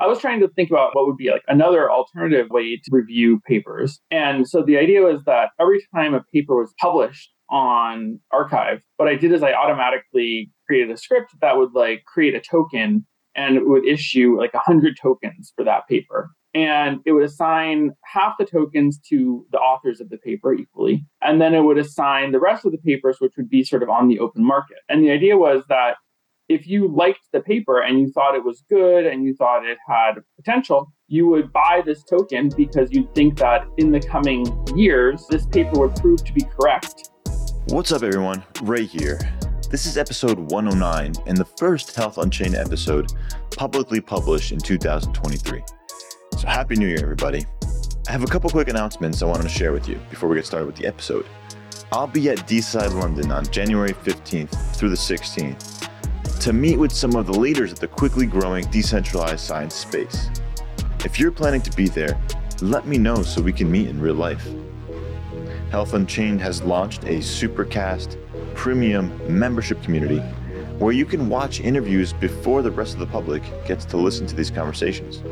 I was trying to think about what would be like another alternative way to review papers. And so the idea was that every time a paper was published on arXiv, what I did is I automatically created a script that would like create a token and it would issue like 100 tokens for that paper. And it would assign half the tokens to the authors of the paper equally. And then it would assign the rest of the papers, which would be sort of on the open market. And the idea was that if you liked the paper and you thought it was good and you thought it had potential, you would buy this token because you'd think that in the coming years, this paper would prove to be correct. What's up, everyone? Ray here. This is episode 109 and the first Health Unchained episode publicly published in 2023. So, Happy New Year, everybody. I have a couple quick announcements I wanted to share with you before we get started with the episode. I'll be at DeSci London on January 15th through the 16th to meet with some of the leaders of the quickly growing decentralized science space. If you're planning to be there, let me know so we can meet in real life. Health Unchained has launched a Supercast premium membership community where you can watch interviews before the rest of the public gets to listen to these conversations.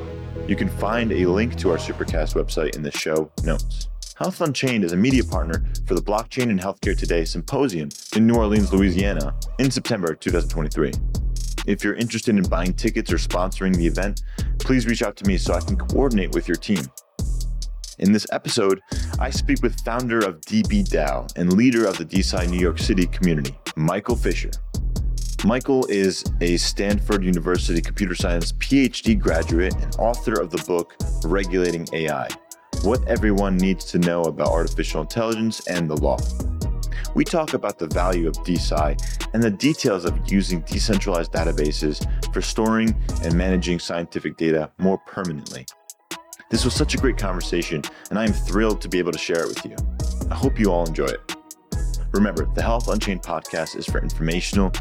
You can find a link to our Supercast website in the show notes. Health Unchained is a media partner for the Blockchain and Healthcare Today Symposium in New Orleans, Louisiana in September 2023. If you're interested in buying tickets or sponsoring the event, please reach out to me so I can coordinate with your team. In this episode, I speak with founder of DBDAO and leader of the DeSci New York City community, Michael Fisher. Michael is a Stanford University computer science PhD graduate and author of the book Regulating AI what everyone needs to know about artificial intelligence and the law. We talk about the value of DeSci and the details of using decentralized databases for storing and managing scientific data more permanently. This was such a great conversation, and I am thrilled to be able to share it with you. I hope you all enjoy it. Remember, the Health Unchained podcast is for informational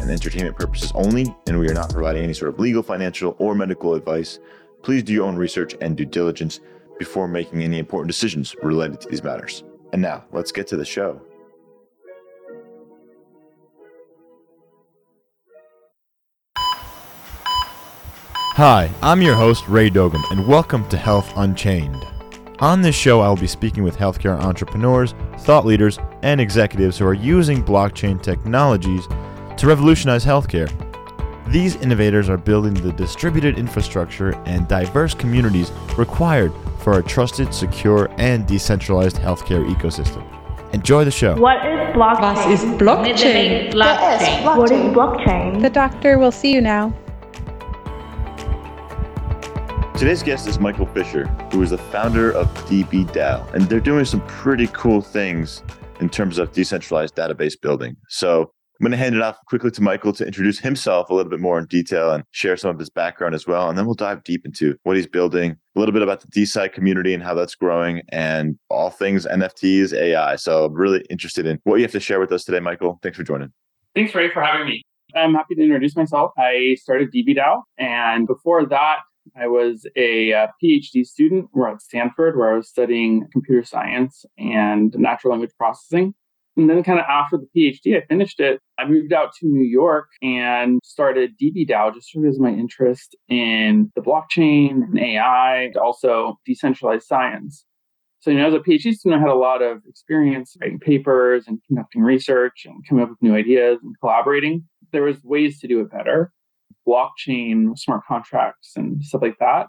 and entertainment purposes only, and we are not providing any sort of legal, financial, or medical advice. Please do your own research and due diligence before making any important decisions related to these matters. And now, let's get to the show. Hi, I'm your host, Ray Dogan, and welcome to Health Unchained. On this show, I will be speaking with healthcare entrepreneurs, thought leaders, and executives who are using blockchain technologies to revolutionize healthcare. These innovators are building the distributed infrastructure and diverse communities required for a trusted, secure, and decentralized healthcare ecosystem. Enjoy the show. What is blockchain? Was ist Blockchain? blockchain? What is blockchain? The doctor will see you now. Today's guest is Michael Fisher, who is the founder of DBDAO, and they're doing some pretty cool things in terms of decentralized database building. So I'm going to hand it off quickly to Michael to introduce himself a little bit more in detail and share some of his background as well. And then we'll dive deep into what he's building, a little bit about the DeSci community and how that's growing, and all things NFTs, AI. So I'm really interested in what you have to share with us today, Michael. Thanks for joining. Thanks, Ray, for having me. I'm happy to introduce myself. I started DBDAO, and before that, I was a, uh, PhD student at Stanford, where I was studying computer science and natural language processing. And then, kind of after the PhD, I finished it. I moved out to New York and started DBDAO just because of my interest in the blockchain and AI, and also decentralized science. So, you know, as a PhD student, I had a lot of experience writing papers and conducting research and coming up with new ideas and collaborating. There was ways to do it better. Blockchain, smart contracts, and stuff like that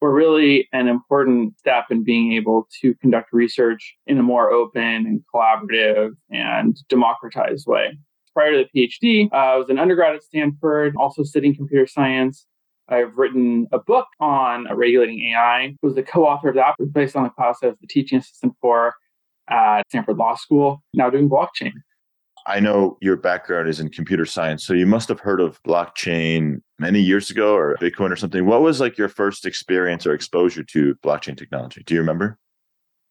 were really an important step in being able to conduct research in a more open and collaborative and democratized way. Prior to the PhD, uh, I was an undergrad at Stanford, also studying computer science. I've written a book on regulating AI. I was the co-author of that, based on the class I was the teaching assistant for at Stanford Law School, now doing blockchain. I know your background is in computer science, so you must have heard of blockchain many years ago or Bitcoin or something. What was like your first experience or exposure to blockchain technology? Do you remember?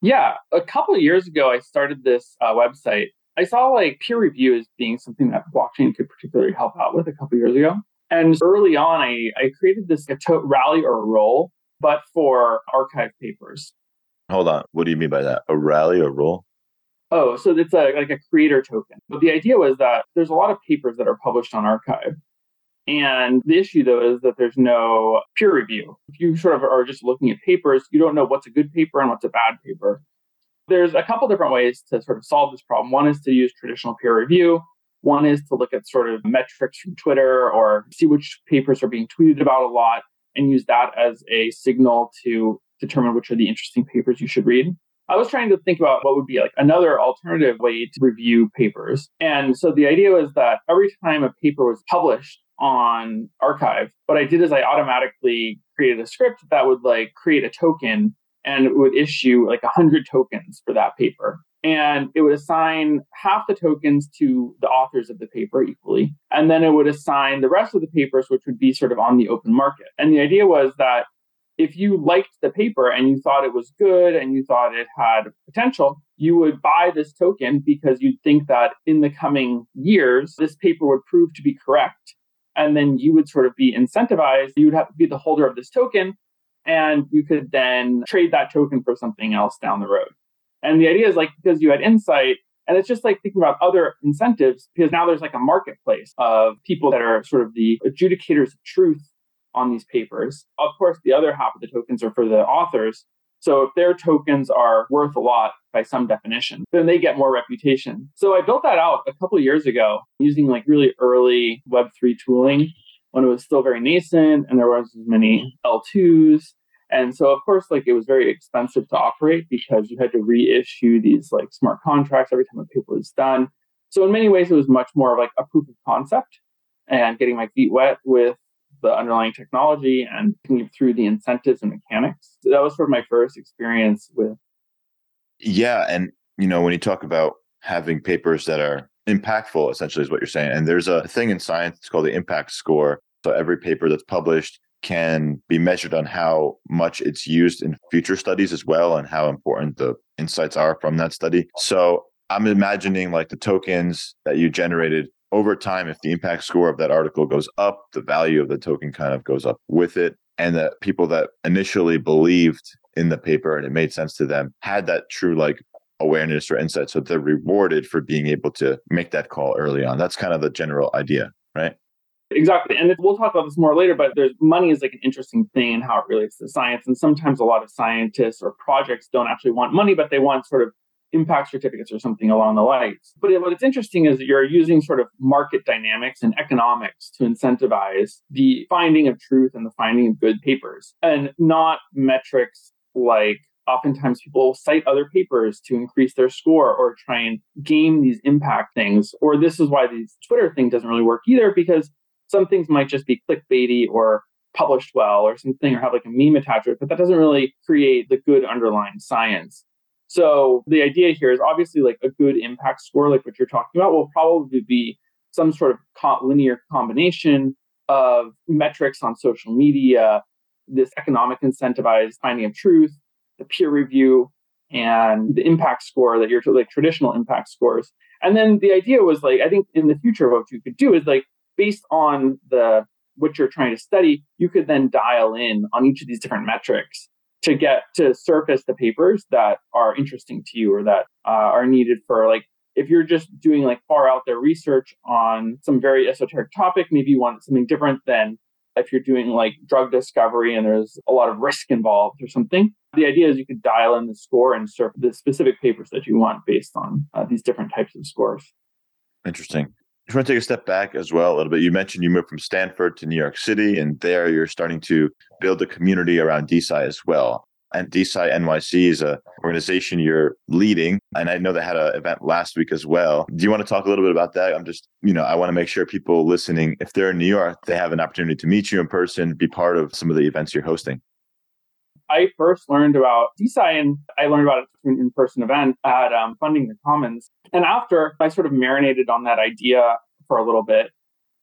Yeah, a couple of years ago, I started this uh, website. I saw like peer review as being something that blockchain could particularly help out with a couple years ago. And early on, I, I created this a rally or a roll, but for arXiv papers. Hold on. What do you mean by that? A rally or roll? Oh, so it's a, like a creator token. But the idea was that there's a lot of papers that are published on arXiv. And the issue, though, is that there's no peer review. If you sort of are just looking at papers, you don't know what's a good paper and what's a bad paper. There's a couple different ways to sort of solve this problem. One is to use traditional peer review. One is to look at sort of metrics from Twitter or see which papers are being tweeted about a lot and use that as a signal to determine which are the interesting papers you should read. I was trying to think about what would be like another alternative way to review papers. And so the idea was that every time a paper was published on arXiv, what I did is I automatically created a script that would like create a token and it would issue like 100 tokens for that paper. And it would assign half the tokens to the authors of the paper equally. And then it would assign the rest of the papers, which would be sort of on the open market. And the idea was that if you liked the paper and you thought it was good and you thought it had potential, you would buy this token because you'd think that in the coming years, this paper would prove to be correct. And then you would sort of be incentivized. You would have to be the holder of this token and you could then trade that token for something else down the road. And the idea is like because you had insight, and it's just like thinking about other incentives because now there's like a marketplace of people that are sort of the adjudicators of truth on these papers. Of course, the other half of the tokens are for the authors. So if their tokens are worth a lot by some definition, then they get more reputation. So I built that out a couple years ago using like really early Web3 tooling when it was still very nascent and there wasn't as many L2s. And so of course, like it was very expensive to operate because you had to reissue these like smart contracts every time a paper was done. So in many ways, it was much more of like a proof of concept and getting my feet wet with the underlying technology and through the incentives and mechanics. So that was sort of my first experience with. Yeah. And, you know, when you talk about having papers that are impactful, essentially, is what you're saying. And there's a thing in science, it's called the impact score. So every paper that's published can be measured on how much it's used in future studies as well and how important the insights are from that study. So I'm imagining like the tokens that you generated over time, if the impact score of that article goes up, the value of the token kind of goes up with it. And the people that initially believed in the paper and it made sense to them had that true like awareness or insight. So they're rewarded for being able to make that call early on. That's kind of the general idea, right? Exactly. And we'll talk about this more later, but there's money is like an interesting thing and how it relates to science. And sometimes a lot of scientists or projects don't actually want money, but they want sort of impact certificates or something along the lines. But what's interesting is that you're using sort of market dynamics and economics to incentivize the finding of truth and the finding of good papers and not metrics like oftentimes people cite other papers to increase their score or try and game these impact things. Or this is why the Twitter thing doesn't really work either because some things might just be clickbaity or published well or something or have like a meme attached to it, but that doesn't really create the good underlying science. So the idea here is obviously like a good impact score, like what you're talking about, will probably be some sort of linear combination of metrics on social media, this economic incentivized finding of truth, the peer review, and the impact score that you're like traditional impact scores. And then the idea was like, I think in the future, what you could do is like based on the what you're trying to study, you could then dial in on each of these different metrics to get to surface the papers that are interesting to you or that uh, are needed for like if you're just doing like far out there research on some very esoteric topic maybe you want something different than if you're doing like drug discovery and there's a lot of risk involved or something the idea is you could dial in the score and surf the specific papers that you want based on uh, these different types of scores. Interesting just want to take a step back as well a little bit. You mentioned you moved from Stanford to New York City, and there you're starting to build a community around DeSci as well. And DeSci NYC is a organization you're leading, and I know they had an event last week as well. Do you want to talk a little bit about that? I'm just, you know, I want to make sure people listening, if they're in New York, they have an opportunity to meet you in person, be part of some of the events you're hosting. I first learned about DeSci and I learned about it through an in-person event at um, Funding the Commons. And after I sort of marinated on that idea for a little bit,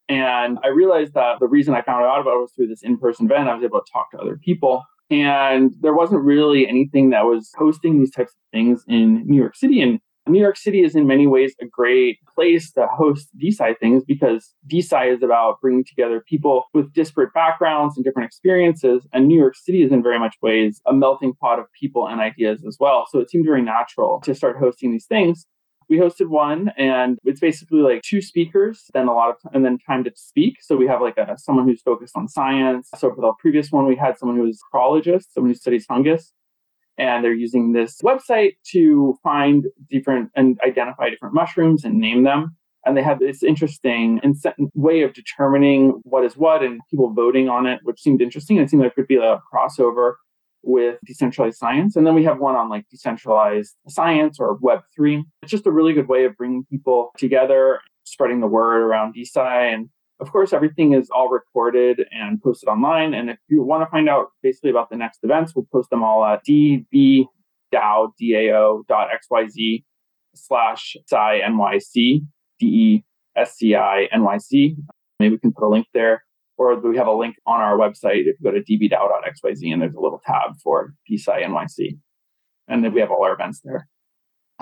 and I realized that the reason I found out about it was through this in-person event. I was able to talk to other people. And there wasn't really anything that was hosting these types of things in New York City. And New York City is in many ways a great place to host DeSci things because DeSci is about bringing together people with disparate backgrounds and different experiences. And New York City is in very much ways a melting pot of people and ideas as well. So it seemed very natural to start hosting these things. we hosted one and it's basically like two speakers then a lot of and then time to speak so we have like a someone who's focused on science so for the previous one we had someone who was a horologist someone who studies fungus and they're using this website to find different and identify different mushrooms and name them and they have this interesting way of determining what is what and people voting on it which seemed interesting it seemed like it could be a crossover with decentralized science. And then we have one on like decentralized science or Web3. It's just a really good way of bringing people together, spreading the word around DeSci. And of course, everything is all recorded and posted online. And if you want to find out basically about the next events, we'll post them all at dbdao.xyz slash sci nyc, D-E-S-C-I N-Y-C. Maybe we can put a link there or we have a link on our website if you go to dbdao.xyz and there's a little tab for DeSci NYC. And then we have all our events there.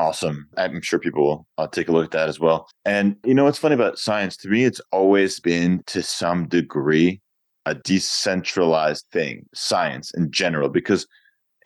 Awesome. I'm sure people will uh, take a look at that as well. And you know what's funny about science? To me, it's always been to some degree a decentralized thing, science in general, because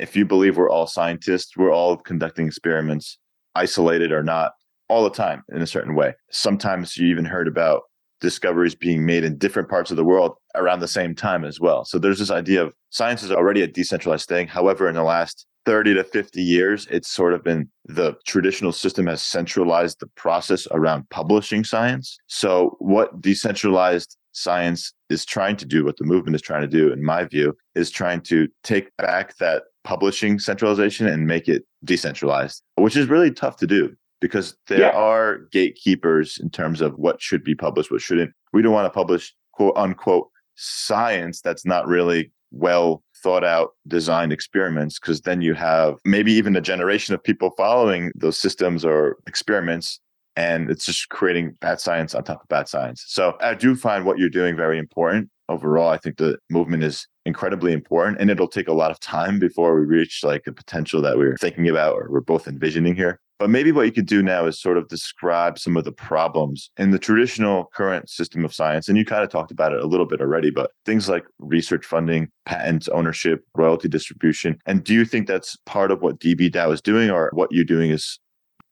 if you believe we're all scientists, we're all conducting experiments, isolated or not, all the time in a certain way. Sometimes you even heard about discoveries being made in different parts of the world around the same time as well. So there's this idea of science is already a decentralized thing. However, in the last 30 to 50 years, it's sort of been the traditional system has centralized the process around publishing science. So, what decentralized science is trying to do, what the movement is trying to do, in my view, is trying to take back that publishing centralization and make it decentralized, which is really tough to do because there yeah. are gatekeepers in terms of what should be published, what shouldn't. We don't want to publish quote unquote science that's not really well thought out designed experiments because then you have maybe even a generation of people following those systems or experiments and it's just creating bad science on top of bad science. So I do find what you're doing very important. Overall, I think the movement is incredibly important and it'll take a lot of time before we reach like the potential that we're thinking about or we're both envisioning here. But maybe what you could do now is sort of describe some of the problems in the traditional current system of science. And you kind of talked about it a little bit already, but things like research funding, patents, ownership, royalty distribution. And do you think that's part of what DBDAO is doing, or what you're doing is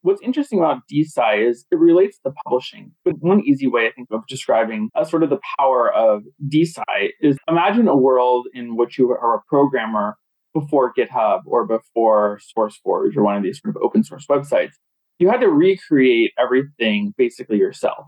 What's interesting about DeSci is it relates to publishing. But one easy way, I think, of describing a sort of the power of DeSci is imagine a world in which you are a programmer before GitHub or before SourceForge or one of these sort of open source websites, you had to recreate everything basically yourself.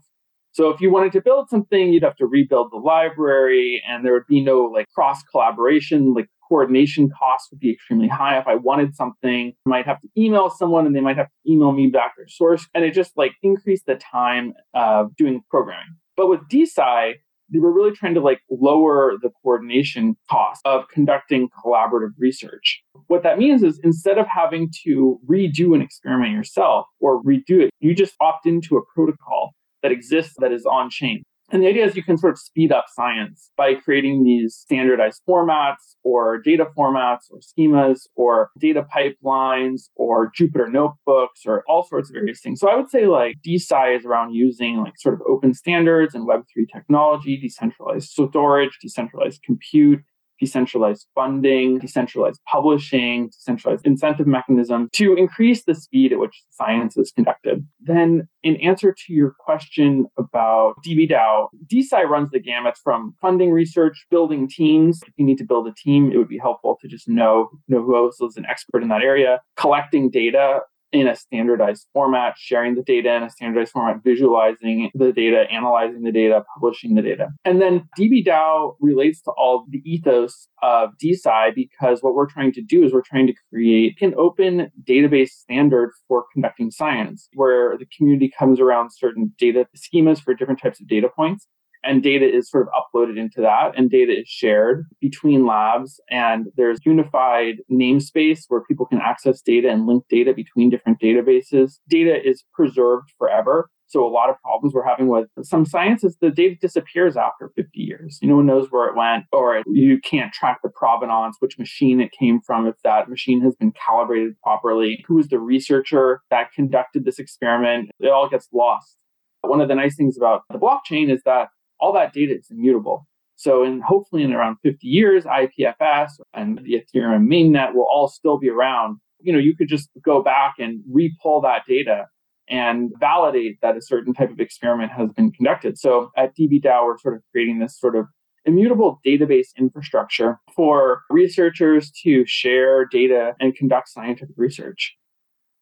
So if you wanted to build something, you'd have to rebuild the library and there would be no like cross collaboration, like coordination costs would be extremely high. If I wanted something, I might have to email someone and they might have to email me back their source. And it just like increased the time of doing programming. But with DeSci, they were really trying to like lower the coordination cost of conducting collaborative research. What that means is instead of having to redo an experiment yourself or redo it, you just opt into a protocol that exists that is on chain. And the idea is you can sort of speed up science by creating these standardized formats or data formats or schemas or data pipelines or Jupyter notebooks or all sorts of various things. So I would say like DeSci is around using like sort of open standards and Web3 technology, decentralized storage, decentralized compute, decentralized funding, decentralized publishing, decentralized incentive mechanism to increase the speed at which science is conducted. Then, in answer to your question about DBDAO, DeSci runs the gamut from funding research, building teams. If you need to build a team, it would be helpful to just know, know who else is an expert in that area, collecting data in a standardized format, sharing the data in a standardized format, visualizing the data, analyzing the data, publishing the data. And then DBDAO relates to all the ethos of DeSci because what we're trying to do is we're trying to create an open database standard for conducting science where the community comes around certain data schemas for different types of data points and data is sort of uploaded into that and data is shared between labs and there's unified namespace where people can access data and link data between different databases data is preserved forever so a lot of problems we're having with some sciences, the data disappears after 50 years. No one knows where it went, or you can't track the provenance, which machine it came from, if that machine has been calibrated properly, who is the researcher that conducted this experiment. It all gets lost. One of the nice things about the blockchain is that all that data is immutable. So, in hopefully in around 50 years, IPFS and the Ethereum mainnet will all still be around. You know, you could just go back and repull that data and validate that a certain type of experiment has been conducted. So at DBDAO, we're sort of creating this sort of immutable database infrastructure for researchers to share data and conduct scientific research.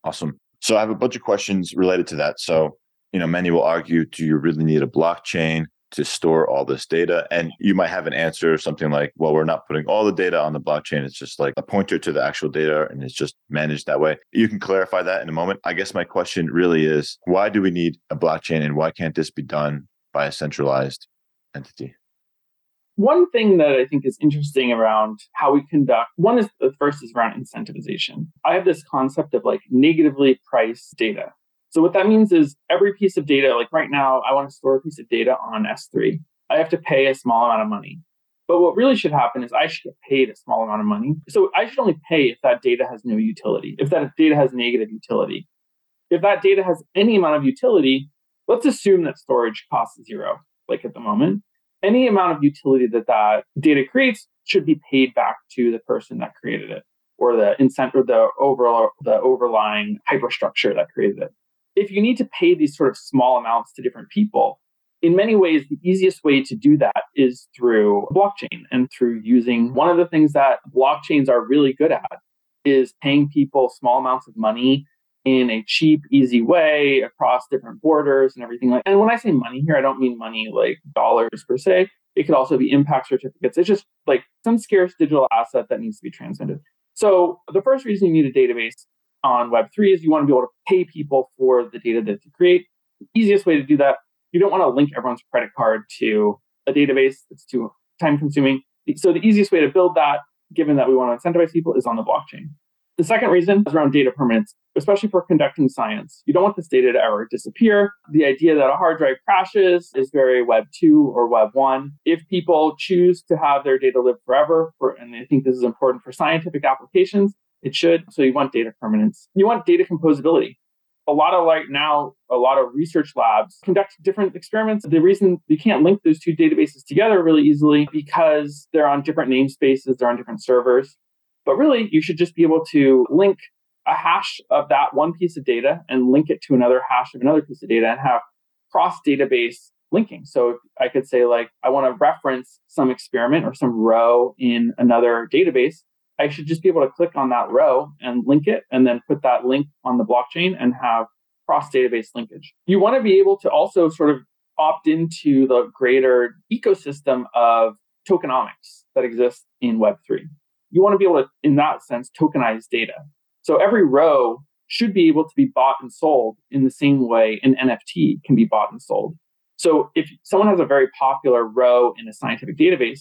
Awesome. So I have a bunch of questions related to that. So, you know, many will argue, do you really need a blockchain? To store all this data. And you might have an answer, or something like, well, we're not putting all the data on the blockchain. It's just like a pointer to the actual data and it's just managed that way. You can clarify that in a moment. I guess my question really is why do we need a blockchain and why can't this be done by a centralized entity? One thing that I think is interesting around how we conduct one is the first is around incentivization. I have this concept of like negatively priced data. So what that means is every piece of data, like right now, I want to store a piece of data on S3. I have to pay a small amount of money. But what really should happen is I should get paid a small amount of money. So I should only pay if that data has no utility, if that data has negative utility. If that data has any amount of utility, let's assume that storage costs zero, like at the moment. Any amount of utility that that data creates should be paid back to the person that created it or the incentive the overall the overlying hyperstructure that created it if you need to pay these sort of small amounts to different people, in many ways, the easiest way to do that is through blockchain and through using one of the things that blockchains are really good at is paying people small amounts of money in a cheap, easy way across different borders and everything like. And when I say money here, I don't mean money like dollars per se. It could also be impact certificates. It's just like some scarce digital asset that needs to be transmitted. So the first reason you need a database on Web3 is you want to be able to pay people for the data that you create. The easiest way to do that, you don't want to link everyone's credit card to a database that's too time consuming. So the easiest way to build that, given that we want to incentivize people, is on the blockchain. The second reason is around data permanence, especially for conducting science. You don't want this data to ever disappear. The idea that a hard drive crashes is very Web 2 or Web 1. If people choose to have their data live forever, for, and I think this is important for scientific applications, it should. So you want data permanence. You want data composability. A lot of like now, a lot of research labs conduct different experiments. The reason you can't link those two databases together really easily because they're on different namespaces, they're on different servers. But really, you should just be able to link a hash of that one piece of data and link it to another hash of another piece of data and have cross database linking. So I could say, like, I want to reference some experiment or some row in another database. I should just be able to click on that row and link it and then put that link on the blockchain and have cross database linkage. You want to be able to also sort of opt into the greater ecosystem of tokenomics that exists in Web3. You want to be able to, in that sense, tokenize data. So every row should be able to be bought and sold in the same way an NFT can be bought and sold. So if someone has a very popular row in a scientific database,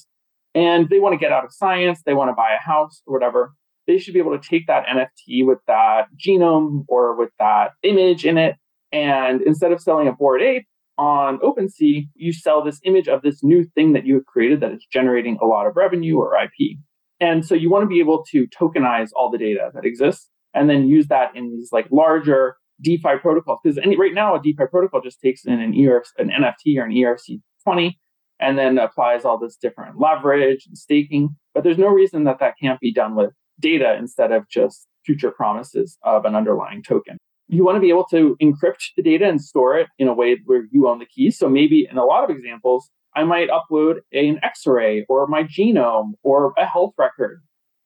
and they want to get out of science, they want to buy a house or whatever, they should be able to take that NFT with that genome or with that image in it. And instead of selling a bored ape on OpenSea, you sell this image of this new thing that you have created that is generating a lot of revenue or IP. And so you want to be able to tokenize all the data that exists and then use that in these like larger DeFi protocols. Because right now, a DeFi protocol just takes in an, ERC, an NFT or an ERC20 and then applies all this different leverage and staking. But there's no reason that that can't be done with data instead of just future promises of an underlying token. You want to be able to encrypt the data and store it in a way where you own the keys. So maybe in a lot of examples, I might upload an X-ray or my genome or a health record.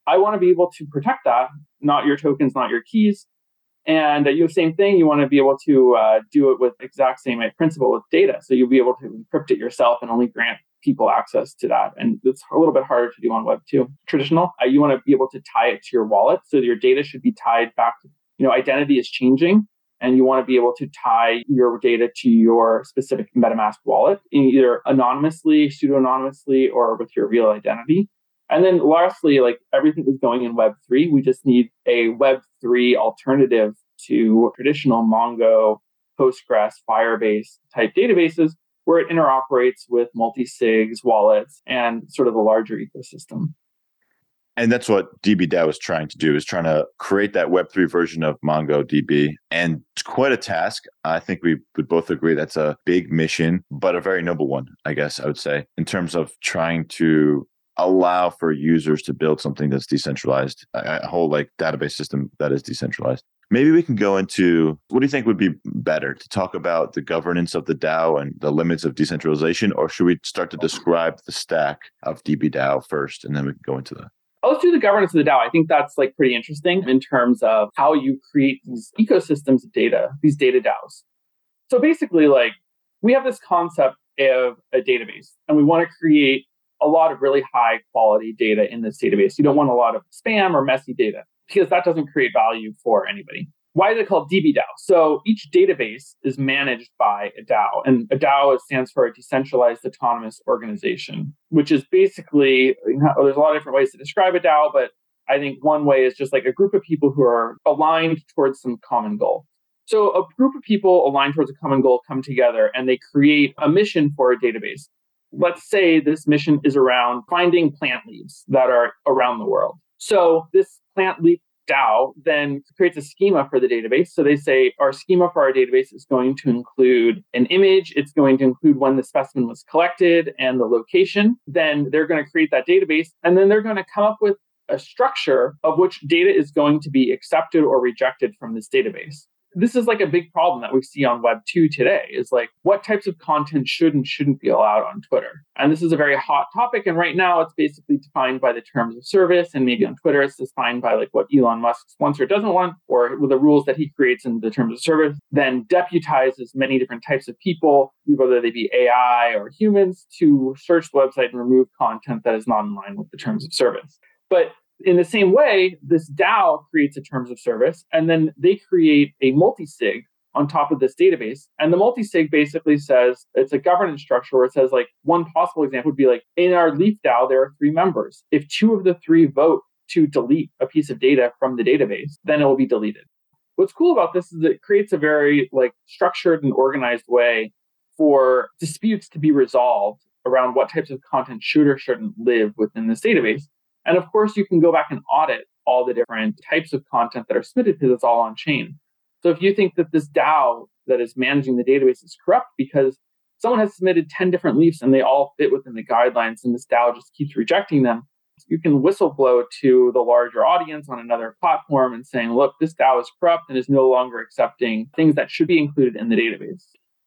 I want to be able to protect that, not your tokens, not your keys, and uh, you same thing, you want to be able to uh, do it with exact same principle with data. So you'll be able to encrypt it yourself and only grant people access to that. And it's a little bit harder to do on Web 2. Traditional, uh, you want to be able to tie it to your wallet. So your data should be tied back to, you know, identity is changing. And you want to be able to tie your data to your specific MetaMask wallet, either anonymously, pseudo anonymously, or with your real identity. And then lastly, like everything is going in Web3, we just need a Web3 alternative to traditional Mongo, Postgres, Firebase type databases where it interoperates with multi-sigs, wallets, and sort of the larger ecosystem. And that's what DBDAO is trying to do, is trying to create that Web3 version of MongoDB. And it's quite a task. I think we would both agree that's a big mission, but a very noble one, I guess I would say, in terms of trying to allow for users to build something that's decentralized, a whole like database system that is decentralized. Maybe we can go into what do you think would be better to talk about the governance of the DAO and the limits of decentralization, or should we start to describe the stack of DBDAO first and then we can go into that? let's do the governance of the DAO. I think that's like pretty interesting in terms of how you create these ecosystems of data, these data DAOs. So basically, like we have this concept of a database, and we want to create a lot of really high quality data in this database. You don't want a lot of spam or messy data because that doesn't create value for anybody why is it called DBDAO? So each database is managed by a DAO, and a DAO stands for a decentralized autonomous organization, which is basically there's a lot of different ways to describe a DAO, but I think one way is just like a group of people who are aligned towards some common goal. So a group of people aligned towards a common goal come together and they create a mission for a database. Let's say this mission is around finding plant leaves that are around the world. So this plant leaf DAO then creates a schema for the database. So they say our schema for our database is going to include an image, it's going to include when the specimen was collected and the location. Then they're going to create that database and then they're going to come up with a structure of which data is going to be accepted or rejected from this database this is like a big problem that we see on web 2 today is like what types of content should and shouldn't be allowed on twitter? And this is a very hot topic and right now it's basically defined by the terms of service and maybe on twitter it's defined by like what elon musk wants or doesn't want or with the rules that he creates in the terms of service then deputizes many different types of people whether they be ai or humans to search the website and remove content that is not in line with the terms of service. But in the same way, this DAO creates a terms of service, and then they create a multi-sig on top of this database. And the multi-sig basically says it's a governance structure where it says like one possible example would be like in our Leaf DAO, there are three members. If two of the three vote to delete a piece of data from the database, then it will be deleted. What's cool about this is it creates a very like structured and organized way for disputes to be resolved around what types of content should or shouldn't live within this database. And of course, you can go back and audit all the different types of content that are submitted because it's all on chain. So if you think that this DAO that is managing the database is corrupt because someone has submitted 10 different leafs and they all fit within the guidelines and this DAO just keeps rejecting them, you can whistleblow to the larger audience on another platform and saying, look, this DAO is corrupt and is no longer accepting things that should be included in the database.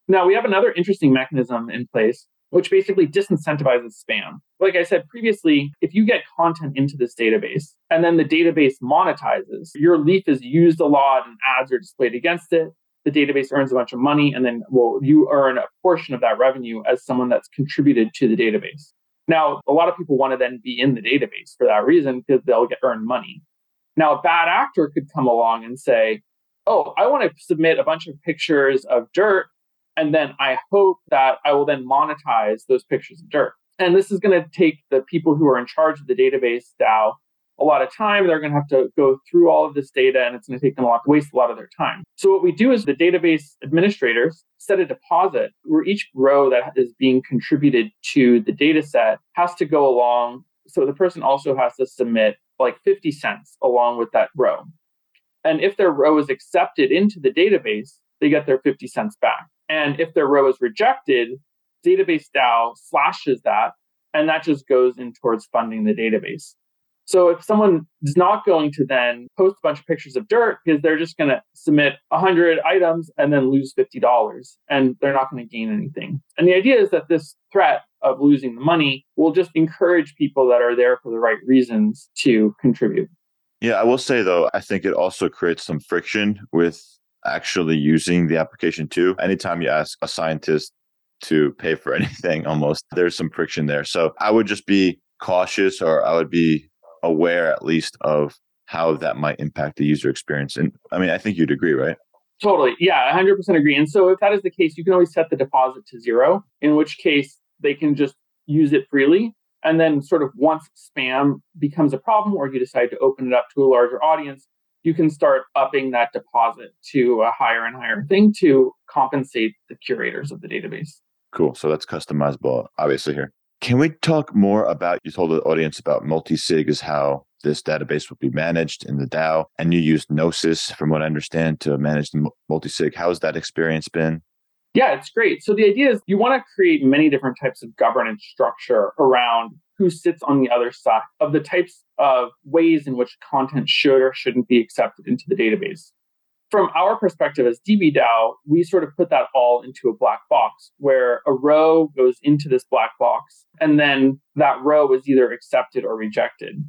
Now, we have another interesting mechanism in place which basically disincentivizes spam. Like I said previously, if you get content into this database and then the database monetizes, your leaf is used a lot and ads are displayed against it. The database earns a bunch of money, and then well, you earn a portion of that revenue as someone that's contributed to the database. Now, a lot of people want to then be in the database for that reason because they'll get earn money. Now, a bad actor could come along and say, "Oh, I want to submit a bunch of pictures of dirt and then I hope that I will then monetize those pictures of dirt. And this is going to take the people who are in charge of the database DAO a lot of time. They're going to have to go through all of this data and it's going to take them a lot, waste a lot of their time. So what we do is the database administrators set a deposit where each row that is being contributed to the data set has to go along. So the person also has to submit like 50 cents along with that row. And if their row is accepted into the database, they get their 50 cents back. And if their row is rejected, database DAO slashes that, and that just goes in towards funding the database. So if someone is not going to then post a bunch of pictures of dirt because they're just going to submit 100 items and then lose $50 and they're not going to gain anything. And the idea is that this threat of losing the money will just encourage people that are there for the right reasons to contribute. Yeah, I will say though, I think it also creates some friction with actually using the application too. Anytime you ask a scientist to pay for anything, almost there's some friction there. So I would just be cautious or I would be aware at least of how that might impact the user experience. And I mean, I think you'd agree, right? Totally. Yeah, 100% agree. And so if that is the case, you can always set the deposit to zero, in which case they can just use it freely. And then, sort of, once spam becomes a problem or you decide to open it up to a larger audience, you can start upping that deposit to a higher and higher thing to compensate the curators of the database. Cool. So that's customizable, obviously, here. Can we talk more about? You told the audience about multi sig is how this database will be managed in the DAO, and you used Gnosis, from what I understand, to manage the multi sig. How has that experience been? Yeah, it's great. So the idea is you want to create many different types of governance structure around who sits on the other side of the types of ways in which content should or shouldn't be accepted into the database. from our perspective as DBDAO, we sort of put that all into a black box where a row goes into this black box and then that row is either accepted or rejected.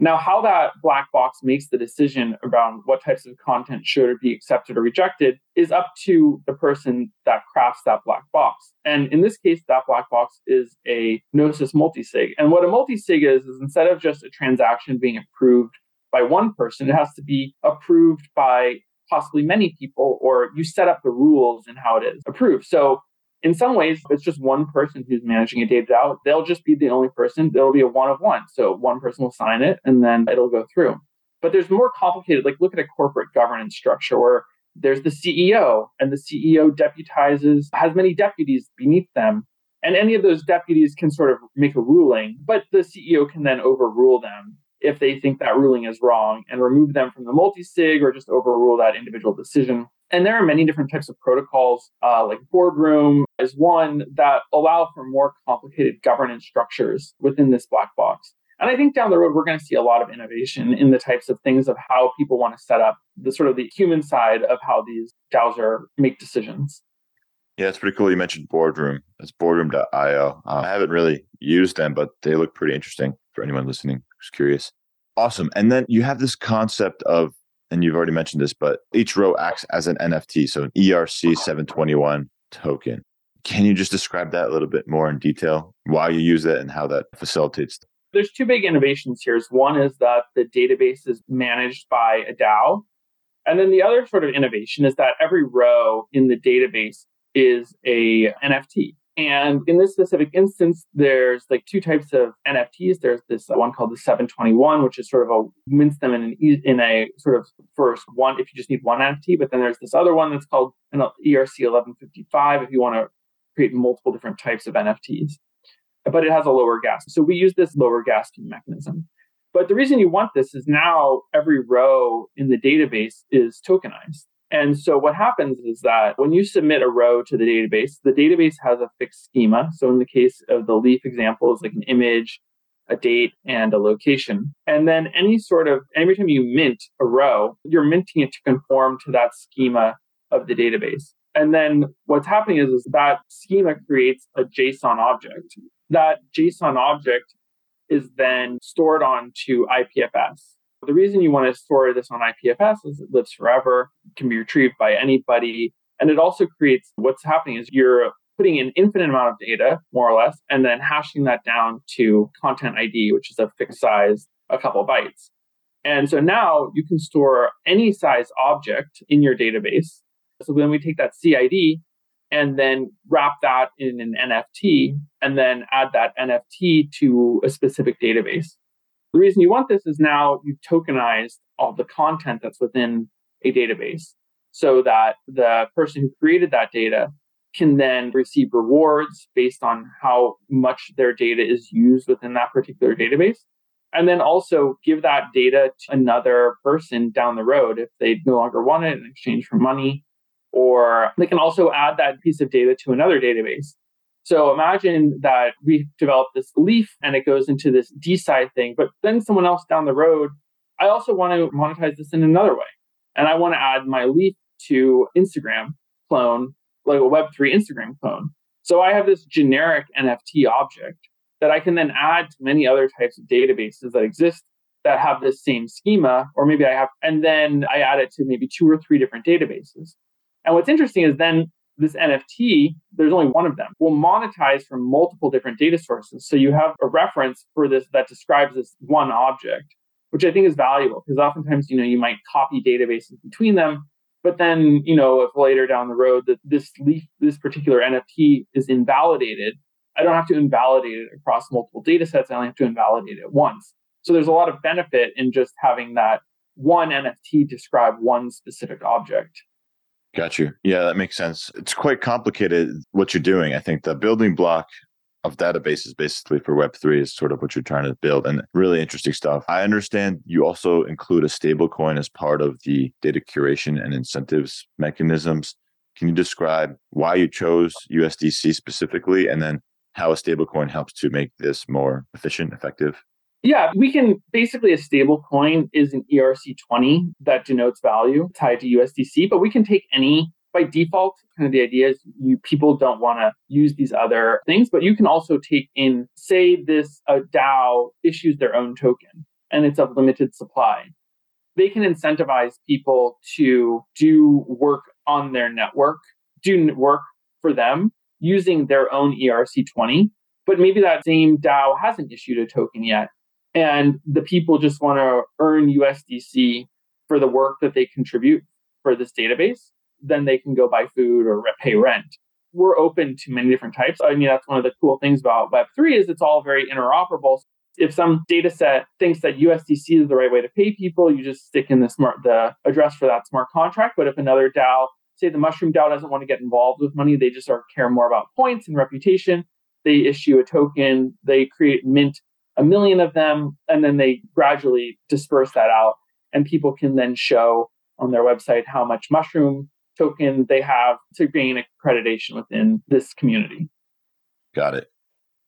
Now, how that black box makes the decision around what types of content should be accepted or rejected is up to the person that crafts that black box. And in this case, that black box is a Gnosis multisig. And what a multisig is, is instead of just a transaction being approved by one person, it has to be approved by possibly many people, or you set up the rules and how it is approved. So in some ways, it's just one person who's managing a data DAO. They'll just be the only person. There'll be a one of one. So one person will sign it and then it'll go through. But there's more complicated, like look at a corporate governance structure where there's the CEO and the CEO deputizes, has many deputies beneath them. And any of those deputies can sort of make a ruling, but the CEO can then overrule them if they think that ruling is wrong and remove them from the multi-sig or just overrule that individual decision. And there are many different types of protocols, uh, like Boardroom is one that allow for more complicated governance structures within this black box. And I think down the road, we're going to see a lot of innovation in the types of things of how people want to set up the sort of the human side of how these DAOs are make decisions. Yeah, it's pretty cool. You mentioned Boardroom. It's boardroom.io. Um, I haven't really used them, but they look pretty interesting for anyone listening who's curious. Awesome. And then you have this concept of, and you've already mentioned this, but each row acts as an NFT, so an ERC 721 token. Can you just describe that a little bit more in detail, why you use it and how that facilitates? There's two big innovations here. One is that the database is managed by a DAO. And then the other sort of innovation is that every row in the database is a NFT. And in this specific instance, there's like two types of NFTs. There's this one called the 721, which is sort of a mints them in an in a sort of first one if you just need one NFT. But then there's this other one that's called an ERC 1155 if you want to create multiple different types of NFTs. But it has a lower gas. So we use this lower gas mechanism. But the reason you want this is now every row in the database is tokenized. And so what happens is that when you submit a row to the database, the database has a fixed schema. So in the case of the leaf example, it's like an image, a date, and a location. And then any sort of, every time you mint a row, you're minting it to conform to that schema of the database. And then what's happening is, is that schema creates a JSON object. That JSON object is then stored onto IPFS. The reason you want to store this on IPFS is it lives forever, can be retrieved by anybody. And it also creates what's happening is you're putting an infinite amount of data, more or less, and then hashing that down to content ID, which is a fixed size, a couple bytes. And so now you can store any size object in your database. So then we take that CID and then wrap that in an NFT and then add that NFT to a specific database. The reason you want this is now you've tokenized all the content that's within a database so that the person who created that data can then receive rewards based on how much their data is used within that particular database. And then also give that data to another person down the road if they no longer want it in exchange for money. Or they can also add that piece of data to another database so imagine that we develop this leaf and it goes into this DeSci thing, but then someone else down the road, I also want to monetize this in another way. And I want to add my leaf to Instagram clone, like a Web3 Instagram clone. So I have this generic NFT object that I can then add to many other types of databases that exist that have this same schema, or maybe I have, and then I add it to maybe two or three different databases. And what's interesting is then this NFT, there's only one of them, will monetize from multiple different data sources. So you have a reference for this that describes this one object, which I think is valuable because oftentimes, you know, you might copy databases between them. But then, you know, if later down the road that this leaf, this particular NFT is invalidated, I don't have to invalidate it across multiple data sets. I only have to invalidate it once. So there's a lot of benefit in just having that one NFT describe one specific object. Got you. Yeah, that makes sense. It's quite complicated what you're doing. I think the building block of databases basically for Web3 is sort of what you're trying to build and really interesting stuff. I understand you also include a stablecoin as part of the data curation and incentives mechanisms. Can you describe why you chose USDC specifically and then how a stablecoin helps to make this more efficient, effective? Yeah, we can basically a stable coin is an ERC20 that denotes value tied to USDC, but we can take any by default, kind of the idea is you people don't want to use these other things, but you can also take in, say this a DAO issues their own token and it's of limited supply. They can incentivize people to do work on their network, do work for them using their own ERC20. But maybe that same DAO hasn't issued a token yet. And the people just want to earn USDC for the work that they contribute for this database. Then they can go buy food or pay rent. We're open to many different types. I mean, that's one of the cool things about Web3 is it's all very interoperable. If some data set thinks that USDC is the right way to pay people, you just stick in the smart the address for that smart contract. But if another DAO, say the Mushroom DAO doesn't want to get involved with money, they just are care more about points and reputation. They issue a token, they create mint a million of them, and then they gradually disperse that out. And people can then show on their website how much mushroom token they have to gain accreditation within this community. Got it.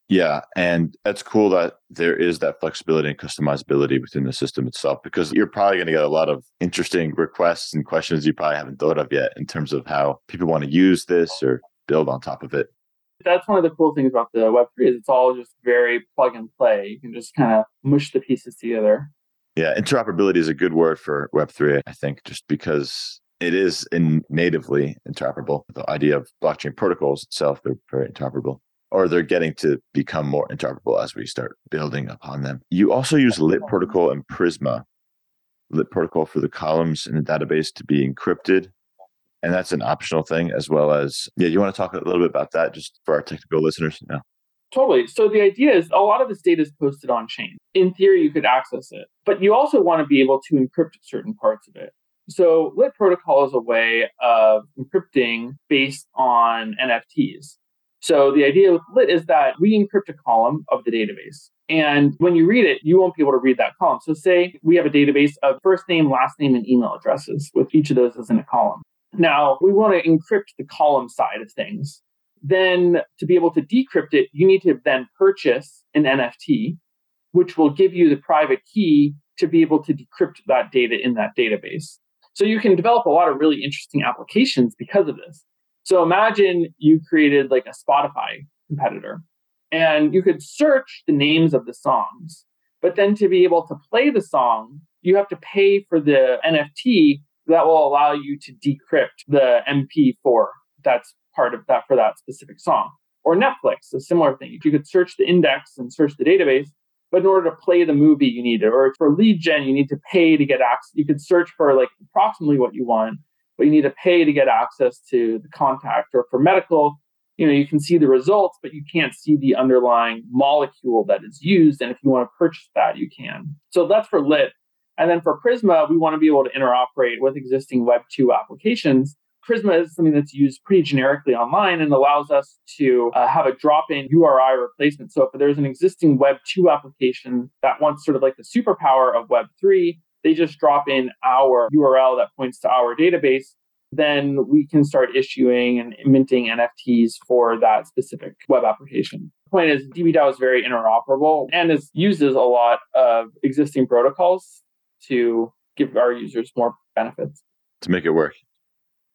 Yeah. And that's cool that there is that flexibility and customizability within the system itself because you're probably going to get a lot of interesting requests and questions you probably haven't thought of yet in terms of how people want to use this or build on top of it. That's one of the cool things about the Web3 is it's all just very plug and play. You can just kind of mush the pieces together. Yeah, interoperability is a good word for Web3, I think, just because it is in natively interoperable. The idea of blockchain protocols itself, they're very interoperable or they're getting to become more interoperable as we start building upon them. You also use Lit Protocol and Prisma. Lit Protocol for the columns in the database to be encrypted. And that's an optional thing as well as, yeah, you want to talk a little bit about that just for our technical listeners? Yeah. Totally. So the idea is a lot of this data is posted on chain. In theory, you could access it, but you also want to be able to encrypt certain parts of it. So Lit Protocol is a way of encrypting based on NFTs. So the idea with Lit is that we encrypt a column of the database. And when you read it, you won't be able to read that column. So say we have a database of first name, last name, and email addresses with each of those as in a column. Now we want to encrypt the column side of things. Then to be able to decrypt it, you need to then purchase an NFT, which will give you the private key to be able to decrypt that data in that database. So you can develop a lot of really interesting applications because of this. So imagine you created like a Spotify competitor and you could search the names of the songs. But then to be able to play the song, you have to pay for the NFT that will allow you to decrypt the MP4 that's part of that for that specific song. Or Netflix, a similar thing. If you could search the index and search the database, but in order to play the movie, you need it. Or for lead gen, you need to pay to get access. You could search for like approximately what you want, but you need to pay to get access to the contact. Or for medical, you know, you can see the results, but you can't see the underlying molecule that is used. And if you want to purchase that, you can. So that's for lit. And then for Prisma, we want to be able to interoperate with existing Web 2 applications. Prisma is something that's used pretty generically online and allows us to uh, have a drop in URI replacement. So if there's an existing Web 2 application that wants sort of like the superpower of Web 3, they just drop in our URL that points to our database, then we can start issuing and minting NFTs for that specific web application. The point is, DBDAO is very interoperable and is uses a lot of existing protocols to give our users more benefits. To make it work.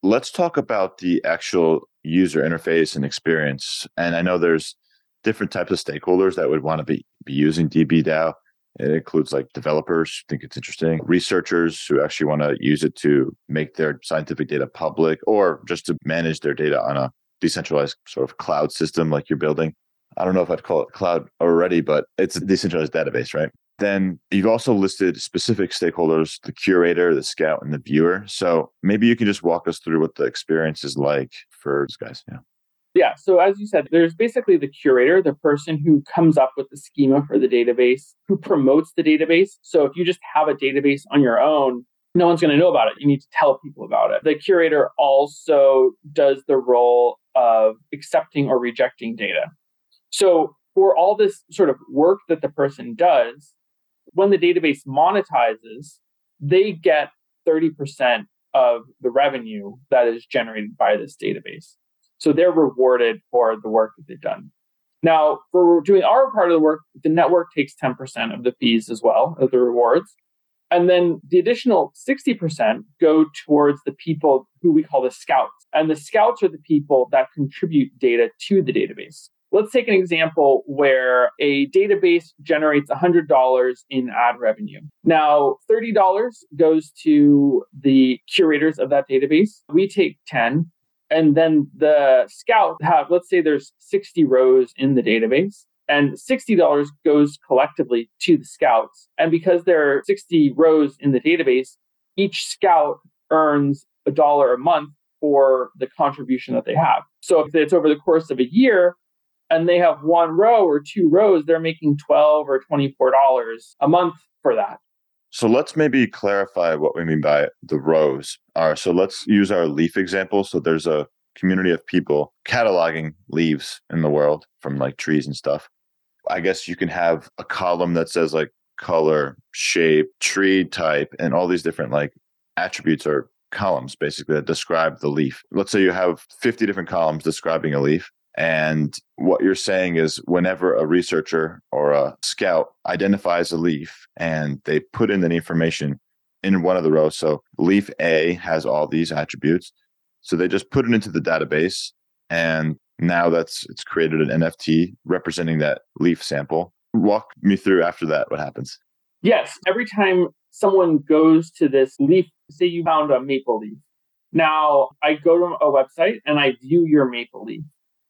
Let's talk about the actual user interface and experience. And I know there's different types of stakeholders that would want to be, be using DBDAO. It includes like developers, who think it's interesting, researchers who actually want to use it to make their scientific data public or just to manage their data on a decentralized sort of cloud system like you're building. I don't know if I'd call it cloud already, but it's a decentralized database, right? Then you've also listed specific stakeholders, the curator, the scout, and the viewer. So maybe you can just walk us through what the experience is like for these guys. Yeah. Yeah. So as you said, there's basically the curator, the person who comes up with the schema for the database, who promotes the database. So if you just have a database on your own, no one's going to know about it. You need to tell people about it. The curator also does the role of accepting or rejecting data. So for all this sort of work that the person does, when the database monetizes, they get 30% of the revenue that is generated by this database. So they're rewarded for the work that they've done. Now, for doing our part of the work, the network takes 10% of the fees as well, of the rewards. And then the additional 60% go towards the people who we call the scouts. And the scouts are the people that contribute data to the database. Let's take an example where a database generates $100 in ad revenue. Now, $30 goes to the curators of that database. We take 10 and then the scout have let's say there's 60 rows in the database and $60 goes collectively to the scouts. And because there are 60 rows in the database, each scout earns a dollar a month for the contribution that they have. So if it's over the course of a year, and they have one row or two rows, they're making 12 or $24 a month for that. So let's maybe clarify what we mean by the rows are. So let's use our leaf example. So there's a community of people cataloging leaves in the world from like trees and stuff. I guess you can have a column that says like color, shape, tree type, and all these different like attributes or columns basically that describe the leaf. Let's say you have 50 different columns describing a leaf. And what you're saying is, whenever a researcher or a scout identifies a leaf and they put in the information in one of the rows, so leaf A has all these attributes. So they just put it into the database and now that's it's created an NFT representing that leaf sample. Walk me through after that what happens. Yes, every time someone goes to this leaf, say you found a maple leaf. Now I go to a website and I view your maple leaf.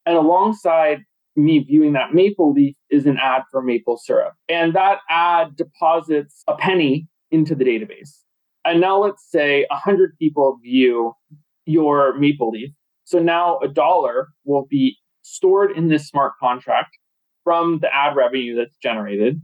And alongside me viewing that maple leaf is an ad for maple syrup. And that ad deposits a penny into the database. And now let's say 100 people view your maple leaf. So now a dollar will be stored in this smart contract from the ad revenue that's generated.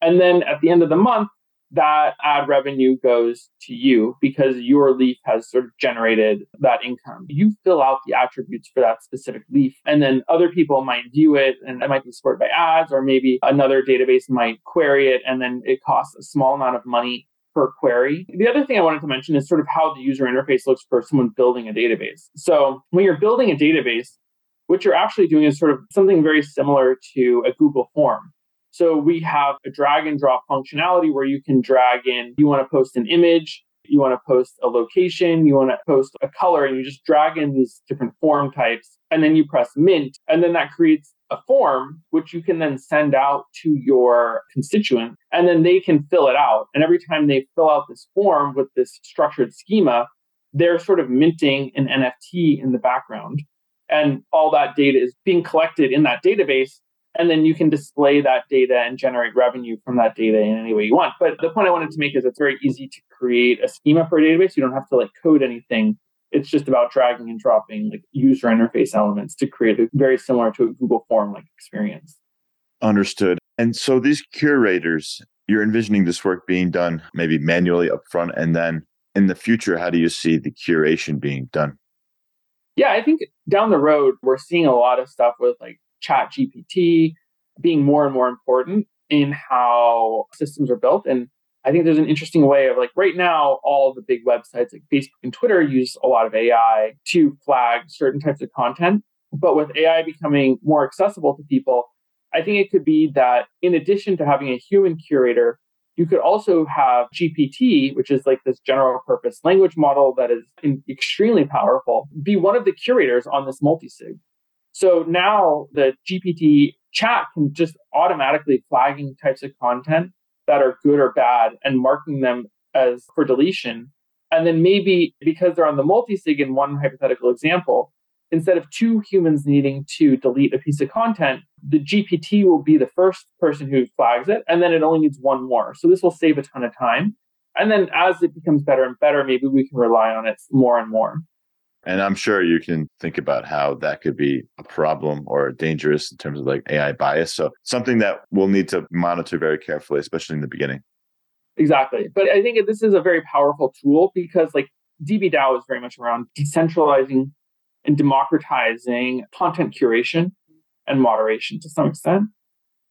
And then at the end of the month, that ad revenue goes to you because your leaf has sort of generated that income. You fill out the attributes for that specific leaf, and then other people might view it and it might be supported by ads, or maybe another database might query it, and then it costs a small amount of money per query. The other thing I wanted to mention is sort of how the user interface looks for someone building a database. So when you're building a database, what you're actually doing is sort of something very similar to a Google form. So we have a drag and drop functionality where you can drag in, you want to post an image, you want to post a location, you want to post a color, and you just drag in these different form types, and then you press mint, and then that creates a form which you can then send out to your constituent, and then they can fill it out. And every time they fill out this form with this structured schema, they're sort of minting an NFT in the background. And all that data is being collected in that database and then you can display that data and generate revenue from that data in any way you want. But the point I wanted to make is it's very easy to create a schema for a database. You don't have to like code anything. It's just about dragging and dropping like user interface elements to create a very similar to a Google form like experience. Understood. And so these curators, you're envisioning this work being done maybe manually up front and then in the future, how do you see the curation being done? Yeah, I think down the road, we're seeing a lot of stuff with like chat GPT being more and more important in how systems are built. And I think there's an interesting way of like right now, all the big websites like Facebook and Twitter use a lot of AI to flag certain types of content. But with AI becoming more accessible to people, I think it could be that in addition to having a human curator, you could also have GPT, which is like this general purpose language model that is extremely powerful, be one of the curators on this multisig. So now the GPT chat can just automatically flagging types of content that are good or bad and marking them as for deletion. And then maybe because they're on the multi-sig in one hypothetical example, instead of two humans needing to delete a piece of content, the GPT will be the first person who flags it, and then it only needs one more. So this will save a ton of time. And then as it becomes better and better, maybe we can rely on it more and more. And I'm sure you can think about how that could be a problem or dangerous in terms of like AI bias. So something that we'll need to monitor very carefully, especially in the beginning. Exactly. But I think this is a very powerful tool because like DBDAO is very much around decentralizing and democratizing content curation and moderation to some extent.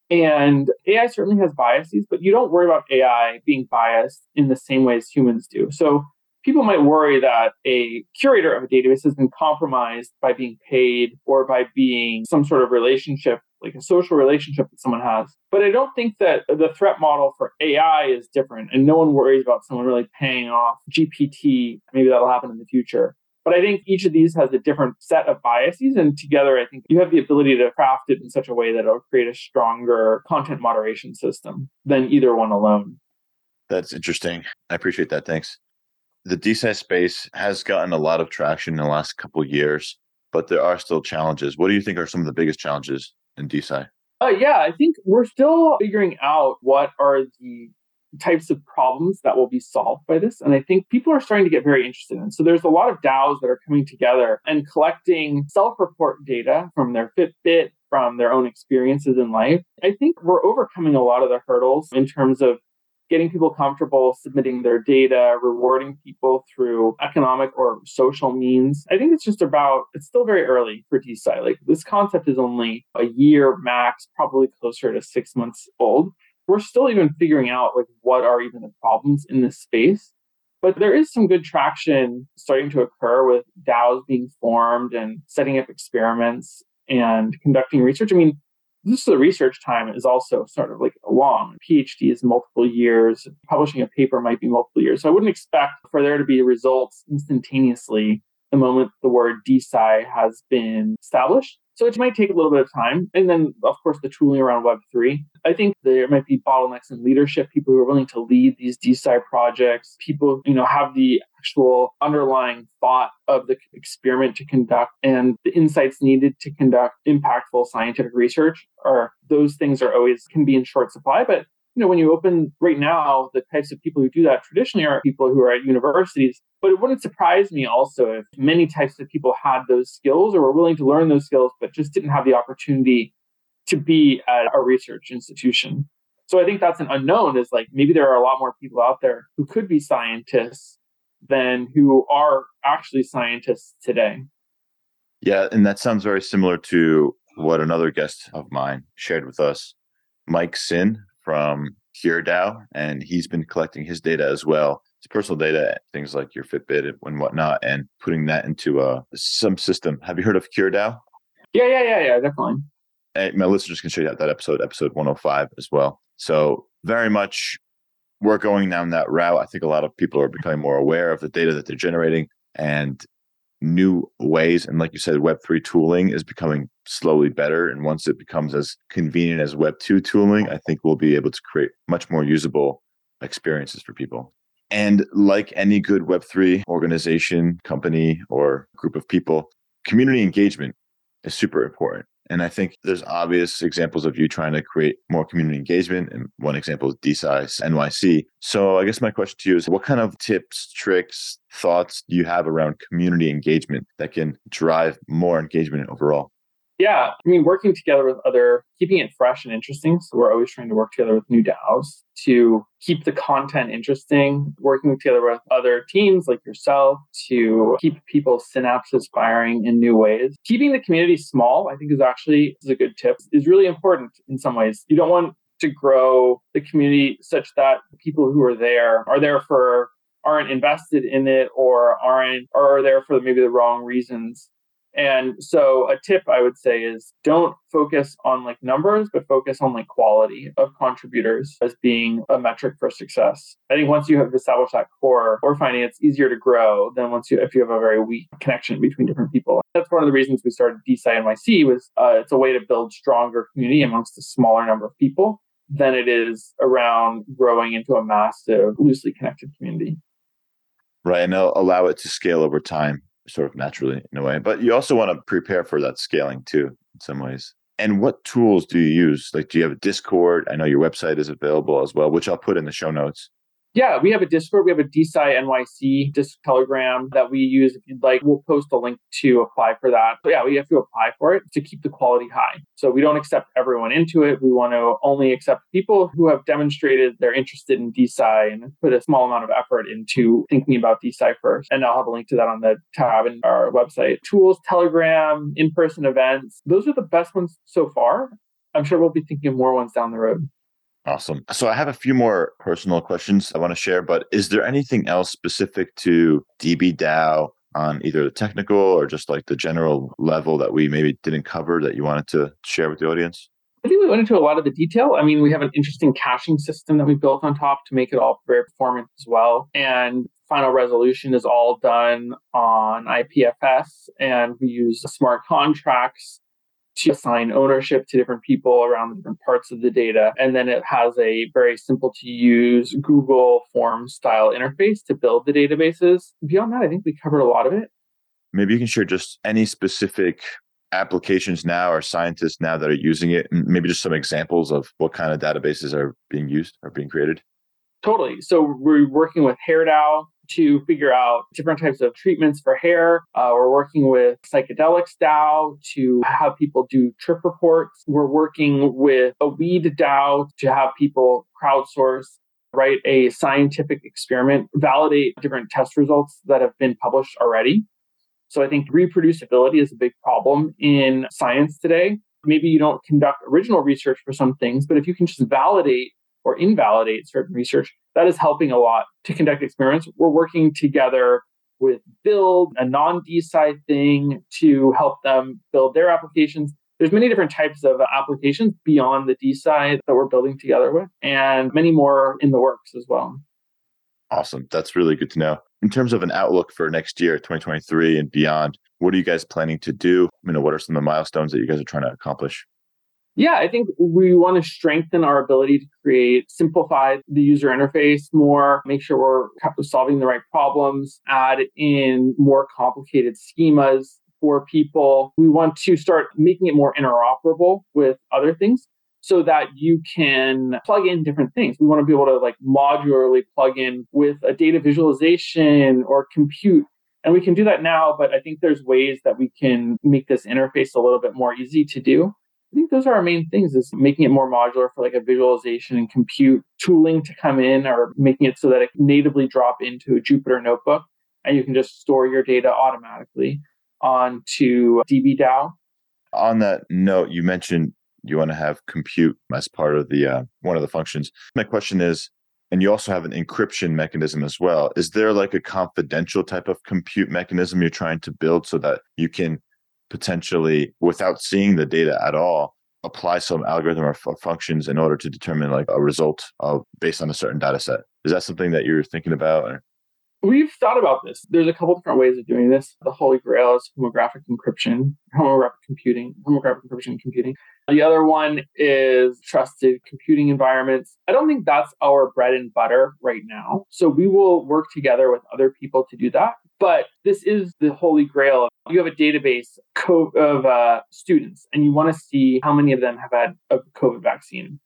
And AI certainly has biases, but you don't worry about AI being biased in the same way as humans do. So people might worry that a curator of a database has been compromised by being paid or by being some sort of relationship like a social relationship that someone has. But I don't think that the threat model for AI is different, and no one worries about someone really paying off GPT. Maybe that'll happen in the future. But I think each of these has a different set of biases. And together, I think you have the ability to craft it in such a way that it'll create a stronger content moderation system than either one alone. That's interesting. I appreciate that. Thanks. The DeSci space has gotten a lot of traction in the last couple years, but there are still challenges. What do you think are some of the biggest challenges in DeSci? Uh, yeah, I think we're still figuring out what are the types of problems that will be solved by this. And I think people are starting to get very interested in. So there's a lot of DAOs that are coming together and collecting self-report data from their Fitbit, from their own experiences in life. I think we're overcoming a lot of the hurdles in terms of getting people comfortable submitting their data, rewarding people through economic or social means. I think it's just about, it's still very early for DeSci. Like this concept is only a year max, probably closer to six months old we're still even figuring out like what are even the problems in this space. But there is some good traction starting to occur with DAOs being formed and setting up experiments and conducting research. I mean, this is the research time is also sort of like long. PhD is multiple years. Publishing a paper might be multiple years. So I wouldn't expect for there to be results instantaneously the moment the word DeSci has been established. So it might take a little bit of time. And then, of course, the tooling around Web3. I think there might be bottlenecks in leadership, people who are willing to lead these DeSci projects, people, you know, have the actual underlying thought of the experiment to conduct and the insights needed to conduct impactful scientific research are those things are always can be in short supply. But you know, when you open right now, the types of people who do that traditionally are people who are at universities. But it wouldn't surprise me also if many types of people had those skills or were willing to learn those skills, but just didn't have the opportunity to be at a research institution. So I think that's an unknown is like maybe there are a lot more people out there who could be scientists than who are actually scientists today. Yeah, and that sounds very similar to what another guest of mine shared with us, Mike Sin from HereDAO, and he's been collecting his data as well. His personal data, things like your Fitbit and whatnot, and putting that into a some system. Have you heard of HereDAO? Yeah, yeah, yeah, yeah, definitely. And my listeners can check out that episode, episode 105 as well. So very much we're going down that route. I think a lot of people are becoming more aware of the data that they're generating and new ways. And like you said, Web3 tooling is becoming slowly better. And once it becomes as convenient as Web2 tooling, I think we'll be able to create much more usable experiences for people. And like any good Web3 organization, company, or group of people, community engagement is super important. And I think there's obvious examples of you trying to create more community engagement. And one example is DeSci NYC. So I guess my question to you is what kind of tips, tricks, thoughts do you have around community engagement that can drive more engagement overall? Yeah, I mean, working together with other, keeping it fresh and interesting. So we're always trying to work together with new DAOs to keep the content interesting, working together with other teams like yourself to keep people's synapses firing in new ways. Keeping the community small, I think is actually is a good tip, is really important in some ways. You don't want to grow the community such that people who are there are there for aren't invested in it or aren't or are there for maybe the wrong reasons and so a tip I would say is don't focus on like numbers, but focus on like quality of contributors as being a metric for success. I think once you have established that core, we're finding it's easier to grow than once you if you have a very weak connection between different people. That's one of the reasons we started DeSci NYC was uh, it's a way to build stronger community amongst a smaller number of people than it is around growing into a massive, loosely connected community. Right. And allow it to scale over time sort of naturally in a way. But you also want to prepare for that scaling too, in some ways. And what tools do you use? Like, do you have a Discord? I know your website is available as well, which I'll put in the show notes. Yeah, we have a Discord. We have a DeSci NYC Disc Telegram that we use. If you'd like, we'll post a link to apply for that. But yeah, we have to apply for it to keep the quality high. So we don't accept everyone into it. We want to only accept people who have demonstrated they're interested in DeSci and put a small amount of effort into thinking about DeSci first. And I'll have a link to that on the tab in our website. Tools, Telegram, in person events. Those are the best ones so far. I'm sure we'll be thinking of more ones down the road. Awesome. So I have a few more personal questions I want to share, but is there anything else specific to DBDAO on either the technical or just like the general level that we maybe didn't cover that you wanted to share with the audience? I think we went into a lot of the detail. I mean, we have an interesting caching system that we built on top to make it all very performant as well. And final resolution is all done on IPFS, and we use smart contracts to assign ownership to different people around different parts of the data. And then it has a very simple to use Google Forms style interface to build the databases. Beyond that, I think we covered a lot of it. Maybe you can share just any specific applications now or scientists now that are using it, and maybe just some examples of what kind of databases are being used or being created. Totally. So we're working with Hair HairDAO to figure out different types of treatments for hair. Uh, we're working with Psychedelics DAO to have people do trip reports. We're working with a weed DAO to have people crowdsource write a scientific experiment, validate different test results that have been published already. So I think reproducibility is a big problem in science today. Maybe you don't conduct original research for some things, but if you can just validate or invalidate certain research, that is helping a lot to conduct experiments. We're working together with Build, a non DeSci thing, to help them build their applications. There's many different types of applications beyond the DeSci that we're building together with, and many more in the works as well. Awesome. That's really good to know. In terms of an outlook for next year, 2023 and beyond, what are you guys planning to do? You know, what are some of the milestones that you guys are trying to accomplish? Yeah, I think we want to strengthen our ability to create, simplify the user interface more, make sure we're solving the right problems, add in more complicated schemas for people. We want to start making it more interoperable with other things so that you can plug in different things. We want to be able to like modularly plug in with a data visualization or compute. And we can do that now, but I think there's ways that we can make this interface a little bit more easy to do. I think those are our main things is making it more modular for like a visualization and compute tooling to come in or making it so that it natively drop into a Jupyter notebook and you can just store your data automatically onto DBDAO. On that note, you mentioned you want to have compute as part of the uh, one of the functions. My question is, and you also have an encryption mechanism as well. Is there like a confidential type of compute mechanism you're trying to build so that you can potentially, without seeing the data at all, apply some algorithm or f- functions in order to determine like a result of based on a certain data set? Is that something that you're thinking about? Or? We've thought about this. There's a couple different ways of doing this. The holy grail is homomorphic encryption, homomorphic computing, homomorphic encryption computing. The other one is trusted computing environments. I don't think that's our bread and butter right now. So we will work together with other people to do that. But this is the holy grail. You have a database of uh, students, and you want to see how many of them have had a COVID vaccine.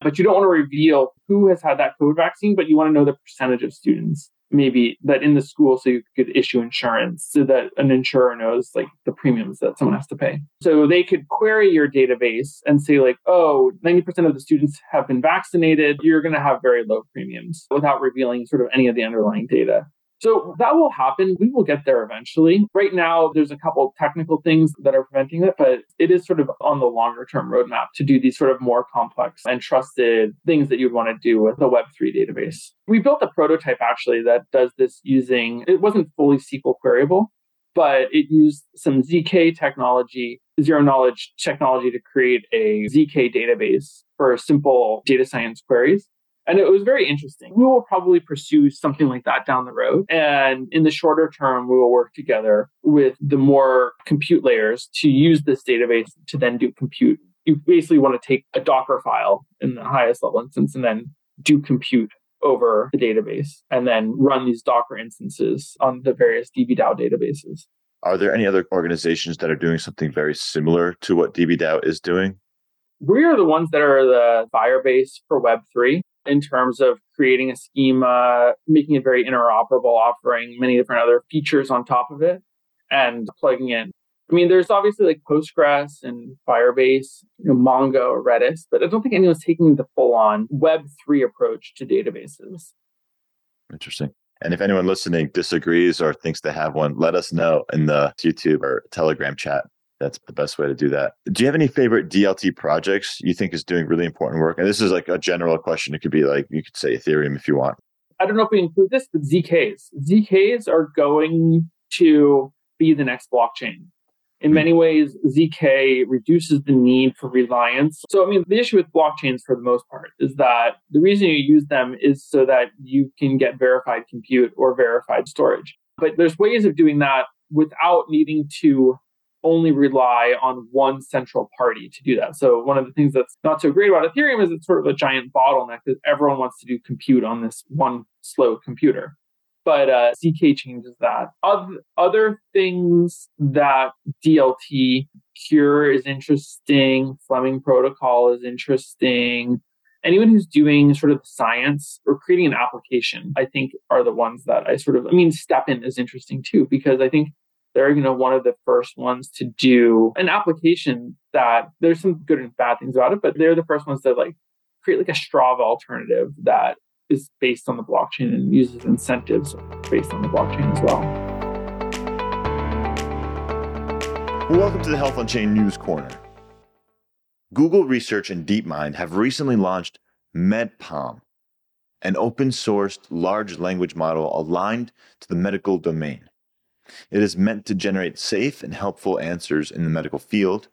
But you don't want to reveal who has had that COVID vaccine, but you want to know the percentage of students maybe that in the school so you could issue insurance so that an insurer knows like the premiums that someone has to pay. So they could query your database and say like, oh, 90% of the students have been vaccinated, you're going to have very low premiums without revealing sort of any of the underlying data. So that will happen. We will get there eventually. Right now, there's a couple technical things that are preventing it, but it is sort of on the longer term roadmap to do these sort of more complex and trusted things that you'd want to do with a Web3 database. We built a prototype actually that does this using, it wasn't fully SQL queryable, but it used some ZK technology, zero knowledge technology to create a ZK database for simple data science queries. And it was very interesting. We will probably pursue something like that down the road. And in the shorter term, we will work together with the more compute layers to use this database to then do compute. You basically want to take a Docker file in the highest level instance and then do compute over the database and then run these Docker instances on the various DBDAO databases. Are there any other organizations that are doing something very similar to what DBDAO is doing? We are the ones that are the Firebase for Web3 in terms of creating a schema, making it very interoperable, offering many different other features on top of it, and plugging in. I mean, there's obviously like Postgres and Firebase, you know, Mongo, or Redis, but I don't think anyone's taking the full on Web3 approach to databases. Interesting. And if anyone listening disagrees or thinks they have one, let us know in the YouTube or Telegram chat that's the best way to do that. Do you have any favorite DLT projects you think is doing really important work? And this is like a general question. It could be like you could say Ethereum if you want. I don't know if we include this, but ZKs. ZKs are going to be the next blockchain. In hmm. many ways, ZK reduces the need for reliance. So, I mean, the issue with blockchains for the most part is that the reason you use them is so that you can get verified compute or verified storage. But there's ways of doing that without needing to only rely on one central party to do that. So one of the things that's not so great about Ethereum is it's sort of a giant bottleneck because everyone wants to do compute on this one slow computer but uh, ZK changes that. Other things that DLT Cure is interesting, Fleming Protocol is interesting. Anyone who's doing sort of science or creating an application, I think, are the ones that I sort of. I mean, STEPN is interesting too because I think they're you know one of the first ones to do an application that there's some good and bad things about it, but they're the first ones to like create like a Strava alternative that is based on the blockchain and uses incentives based on the blockchain as well. Welcome to the Health on Chain News Corner. Google Research and DeepMind have recently launched Med-PaLM, an open sourced large language model aligned to the medical domain. It is meant to generate safe and helpful answers in the medical field.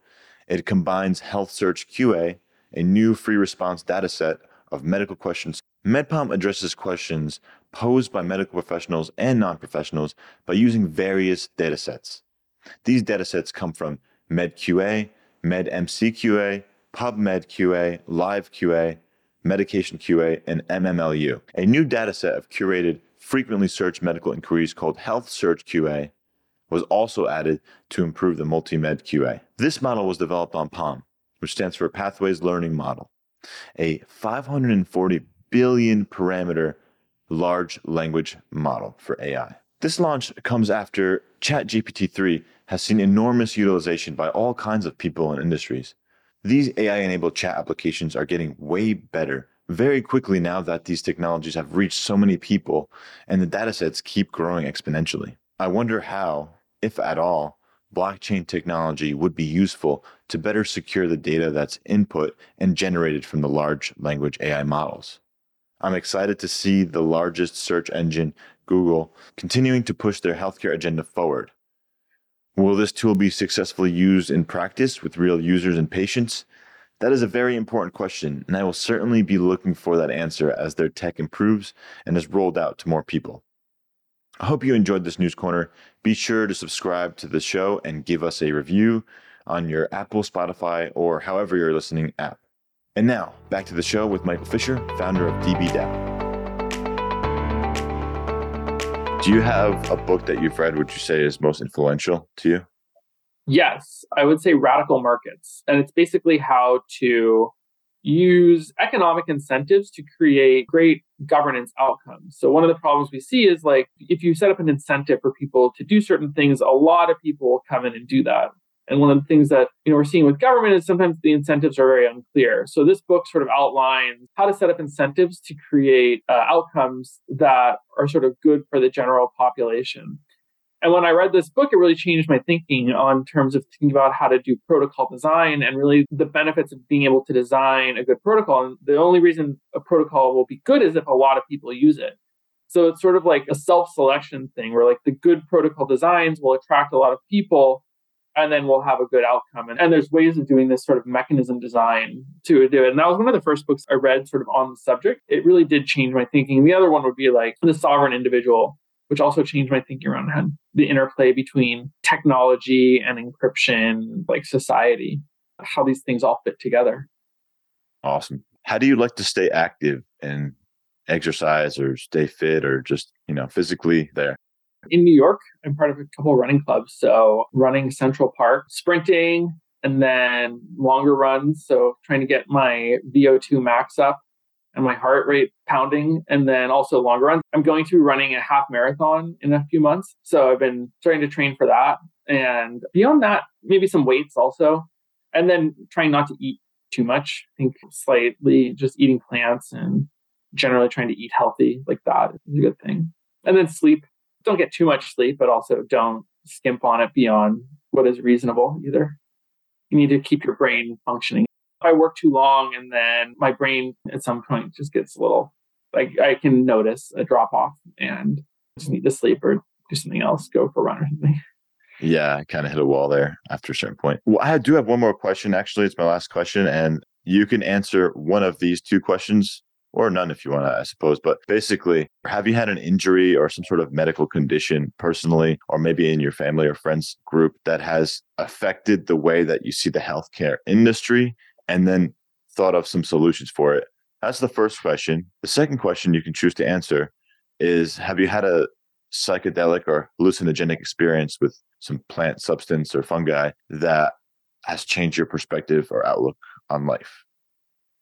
It combines Health Search QA, a new free response dataset of medical questions Med-PaLM addresses questions posed by medical professionals and non professionals by using various datasets. These datasets come from MedQA, MedMCQA, PubMedQA, LiveQA, Medication QA, and MMLU. A new dataset of curated, frequently searched medical inquiries called Health Search QA was also added to improve the multi-med QA. This model was developed on PaLM, which stands for Pathways Learning Model, a 540 billion parameter large language model for AI. This launch comes after ChatGPT 3 has seen enormous utilization by all kinds of people and industries. These AI enabled chat applications are getting way better very quickly now that these technologies have reached so many people and the datasets keep growing exponentially. I wonder how, if at all, blockchain technology would be useful to better secure the data that's input and generated from the large language AI models. I'm excited to see the largest search engine, Google, continuing to push their healthcare agenda forward. Will this tool be successfully used in practice with real users and patients? That is a very important question, and I will certainly be looking for that answer as their tech improves and is rolled out to more people. I hope you enjoyed this news corner. Be sure to subscribe to the show and give us a review on your Apple, Spotify, or however you're listening app. And now, back to the show with Michael Fisher, founder of DBDAO. Do you have a book that you've read which you say is most influential to you? Yes, I would say Radical Markets. And it's basically how to use economic incentives to create great governance outcomes. So one of the problems we see is like if you set up an incentive for people to do certain things, a lot of people will come in and do that. And one of the things that you know we're seeing with government is sometimes the incentives are very unclear. So this book sort of outlines how to set up incentives to create uh, outcomes that are sort of good for the general population. And when I read this book, it really changed my thinking on terms of thinking about how to do protocol design and really the benefits of being able to design a good protocol. And the only reason a protocol will be good is if a lot of people use it. So it's sort of like a self-selection thing where like the good protocol designs will attract a lot of people and then we'll have a good outcome. And, and there's ways of doing this sort of mechanism design to do it. And that was one of the first books I read sort of on the subject. It really did change my thinking. The other one would be like The Sovereign Individual, which also changed my thinking around how the interplay between technology and encryption, like society, how these things all fit together. Awesome. How do you like to stay active and exercise or stay fit or just, you know, physically there? in New York, I'm part of a couple of running clubs. So running Central Park, sprinting, and then longer runs. So trying to get my VO2 max up and my heart rate pounding, and then also longer runs. I'm going to be running a half marathon in a few months. So I've been starting to train for that. And beyond that, maybe some weights also. And then trying not to eat too much. I think slightly just eating plants and generally trying to eat healthy like that is a good thing. And then sleep don't get too much sleep, but also don't skimp on it beyond what is reasonable either. You need to keep your brain functioning. I work too long and then my brain at some point just gets a little like I can notice a drop off and just need to sleep or do something else, go for a run or something. Yeah, I kind of hit a wall there after a certain point. Well, I do have one more question. Actually, it's my last question, and you can answer one of these two questions or none if you want to, I suppose. But basically, have you had an injury or some sort of medical condition personally, or maybe in your family or friends group that has affected the way that you see the healthcare industry and then thought of some solutions for it? That's the first question. The second question you can choose to answer is Have you had a psychedelic or hallucinogenic experience with some plant substance or fungi that has changed your perspective or outlook on life?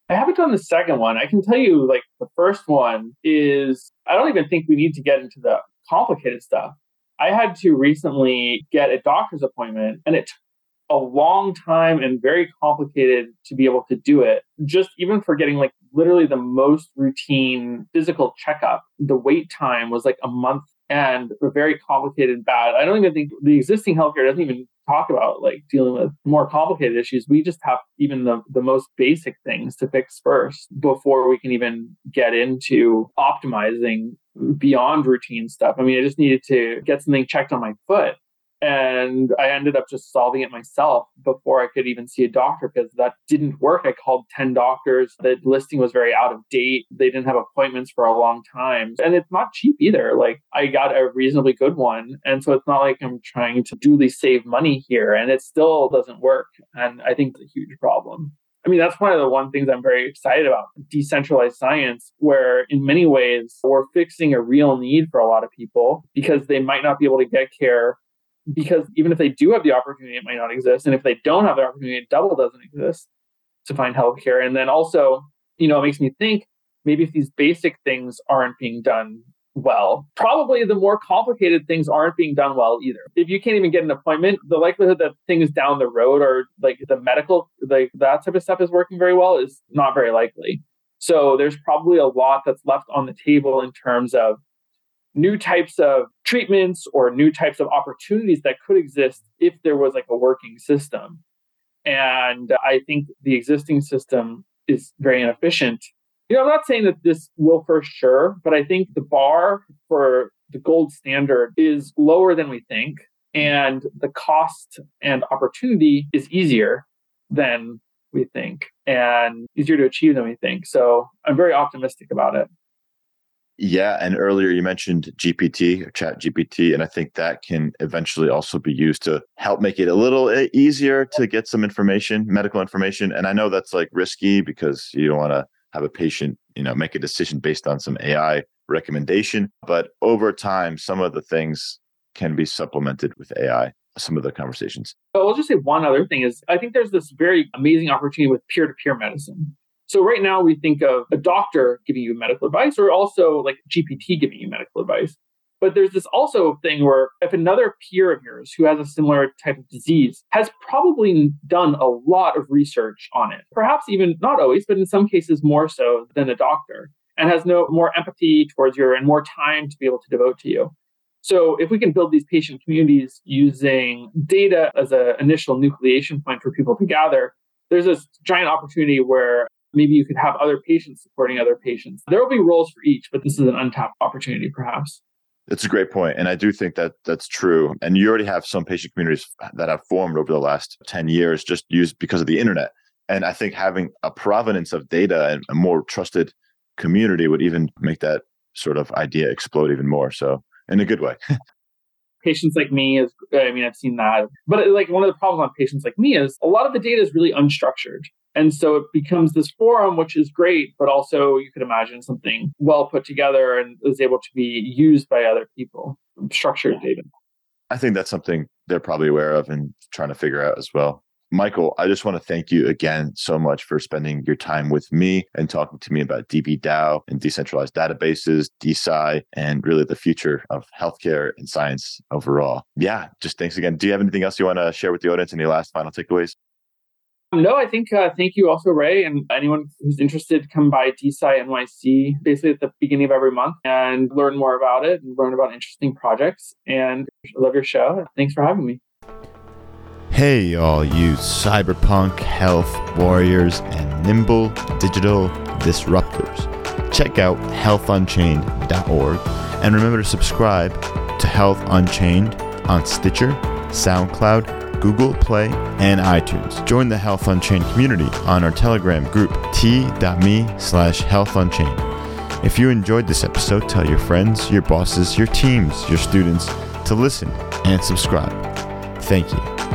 I haven't done the second one. I can tell you, like, the first one is I don't even think we need to get into the complicated stuff. I had to recently get a doctor's appointment, and it a long time and very complicated to be able to do it. Just even for getting like literally the most routine physical checkup, the wait time was like a month and very complicated and bad. I don't even think the existing healthcare doesn't even talk about like dealing with more complicated issues. We just have even the, the most basic things to fix first before we can even get into optimizing beyond routine stuff. I mean, I just needed to get something checked on my foot and I ended up just solving it myself before I could even see a doctor because that didn't work. I called 10 doctors. The listing was very out of date. They didn't have appointments for a long time. And it's not cheap either. Like I got a reasonably good one. And so it's not like I'm trying to duly save money here and it still doesn't work. And I think it's a huge problem. I mean, that's one of the one things I'm very excited about decentralized science, where in many ways we're fixing a real need for a lot of people because they might not be able to get care because even if they do have the opportunity, it might not exist. And if they don't have the opportunity, it double doesn't exist to find healthcare. And then also, you know, it makes me think maybe if these basic things aren't being done well, probably the more complicated things aren't being done well either. If you can't even get an appointment, the likelihood that things down the road or like the medical, like that type of stuff is working very well is not very likely. So there's probably a lot that's left on the table in terms of new types of treatments or new types of opportunities that could exist if there was like a working system. And I think the existing system is very inefficient. You know, I'm not saying that this will for sure, but I think the bar for the gold standard is lower than we think. And the cost and opportunity is easier than we think and easier to achieve than we think. So I'm very optimistic about it. Yeah, and earlier you mentioned GPT Chat GPT, and I think that can eventually also be used to help make it a little eh, easier to get some information, medical information. And I know that's like risky because you don't want to have a patient, you know, make a decision based on some AI recommendation. But over time, some of the things can be supplemented with AI. Some of the conversations. I'll just say one other thing is I think there's this very amazing opportunity with peer-to-peer medicine so right now we think of a doctor giving you medical advice or also like GPT giving you medical advice. But there's this also thing where if another peer of yours who has a similar type of disease has probably done a lot of research on it, perhaps even not always, but in some cases more so than a doctor, and has no more empathy towards you and more time to be able to devote to you. So if we can build these patient communities using data as an initial nucleation point for people to gather, there's this giant opportunity where maybe you could have other patients supporting other patients. There will be roles for each, but this is an untapped opportunity, perhaps. It's a great point, and I do think that that's true. And you already have some patient communities that have formed over the last ten years, just used because of the internet. And I think having a provenance of data and a more trusted community would even make that sort of idea explode even more. So, in a good way. patients like me is i mean i've seen that but like one of the problems on patients like me is a lot of the data is really unstructured and so it becomes this forum, which is great, but also you could imagine something well put together and is able to be used by other people, structured data. I think that's something they're probably aware of and trying to figure out as well. Michael, I just want to thank you again so much for spending your time with me and talking to me about DBDAO and decentralized databases, DeSci, and really the future of healthcare and science overall. Yeah, just thanks again. Do you have anything else you want to share with the audience? Any last final takeaways? No, I think uh, thank you also, Ray, and anyone who's interested, come by DeSci NYC basically at the beginning of every month and learn more about it and learn about interesting projects. And I love your show. Thanks for having me. Hey, all you cyberpunk health warriors and nimble digital disruptors. Check out healthunchained.org and remember to subscribe to Health Unchained on Stitcher, SoundCloud, Google Play, and iTunes. Join the Health Unchained community on our Telegram group t.me slash health healthunchained. If you enjoyed this episode, tell your friends, your bosses, your teams, your students to listen and subscribe. Thank you.